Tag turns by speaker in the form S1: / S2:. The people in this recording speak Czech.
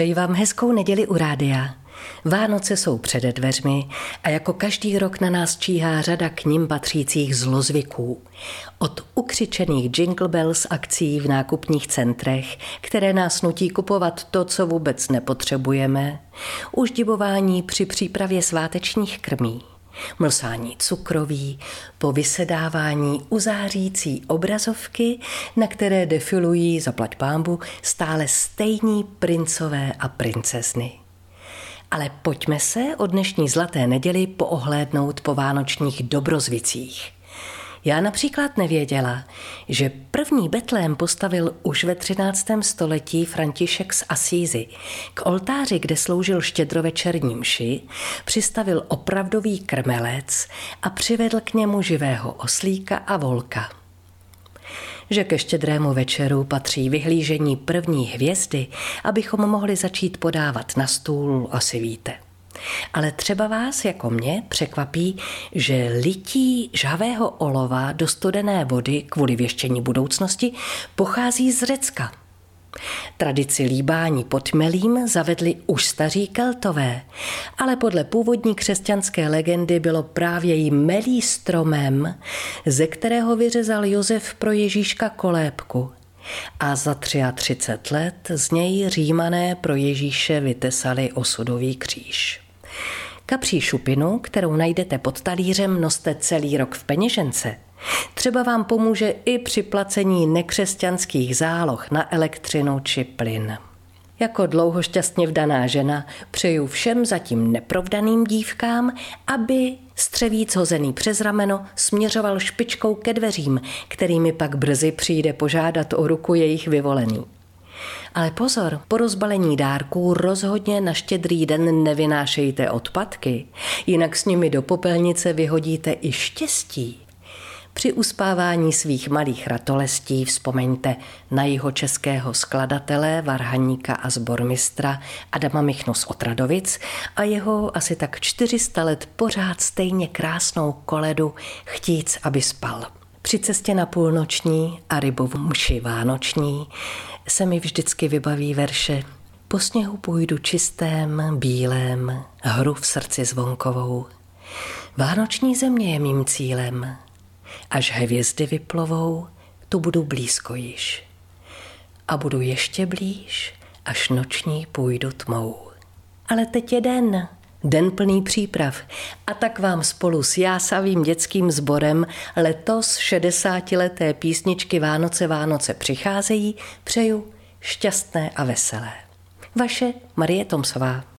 S1: Přeji vám hezkou neděli u rádia. Vánoce jsou před dveřmi a jako každý rok na nás číhá řada k ním patřících zlozvyků. Od ukřičených jingle bells akcí v nákupních centrech, které nás nutí kupovat to, co vůbec nepotřebujeme, uždivování při přípravě svátečních krmí, mlsání cukroví, po vysedávání uzářící obrazovky, na které defilují, zaplať pámbu, stále stejní princové a princezny. Ale pojďme se od dnešní zlaté neděli poohlédnout po vánočních dobrozvicích. Já například nevěděla, že první Betlém postavil už ve 13. století František z Asízy. K oltáři, kde sloužil štědrovečerní mši, přistavil opravdový krmelec a přivedl k němu živého oslíka a volka že ke štědrému večeru patří vyhlížení první hvězdy, abychom mohli začít podávat na stůl, asi víte. Ale třeba vás jako mě překvapí, že lití žhavého olova do studené vody kvůli věštění budoucnosti pochází z Řecka. Tradici líbání pod melím zavedli už staří keltové, ale podle původní křesťanské legendy bylo právě jí melí stromem, ze kterého vyřezal Josef pro Ježíška kolébku. A za 33 let z něj římané pro Ježíše vytesali osudový kříž. Kapří šupinu, kterou najdete pod talířem, noste celý rok v peněžence – Třeba vám pomůže i při placení nekřesťanských záloh na elektřinu či plyn. Jako dlouho šťastně vdaná žena přeju všem zatím neprovdaným dívkám, aby střevíc hozený přes rameno směřoval špičkou ke dveřím, kterými pak brzy přijde požádat o ruku jejich vyvolený. Ale pozor, po rozbalení dárků rozhodně na štědrý den nevynášejte odpadky, jinak s nimi do popelnice vyhodíte i štěstí. Při uspávání svých malých ratolestí vzpomeňte na jeho českého skladatele, varhaníka a zbormistra Adama Michnu z Otradovic a jeho asi tak 400 let pořád stejně krásnou koledu Chtíc, aby spal. Při cestě na půlnoční a rybovu mši vánoční se mi vždycky vybaví verše Po sněhu půjdu čistém, bílém, hru v srdci zvonkovou. Vánoční země je mým cílem, Až hvězdy vyplovou, tu budu blízko již. A budu ještě blíž, až noční půjdu tmou. Ale teď je den, den plný příprav. A tak vám spolu s jásavým dětským sborem letos 60-leté písničky Vánoce Vánoce přicházejí, přeju šťastné a veselé. Vaše Marie Tomsová.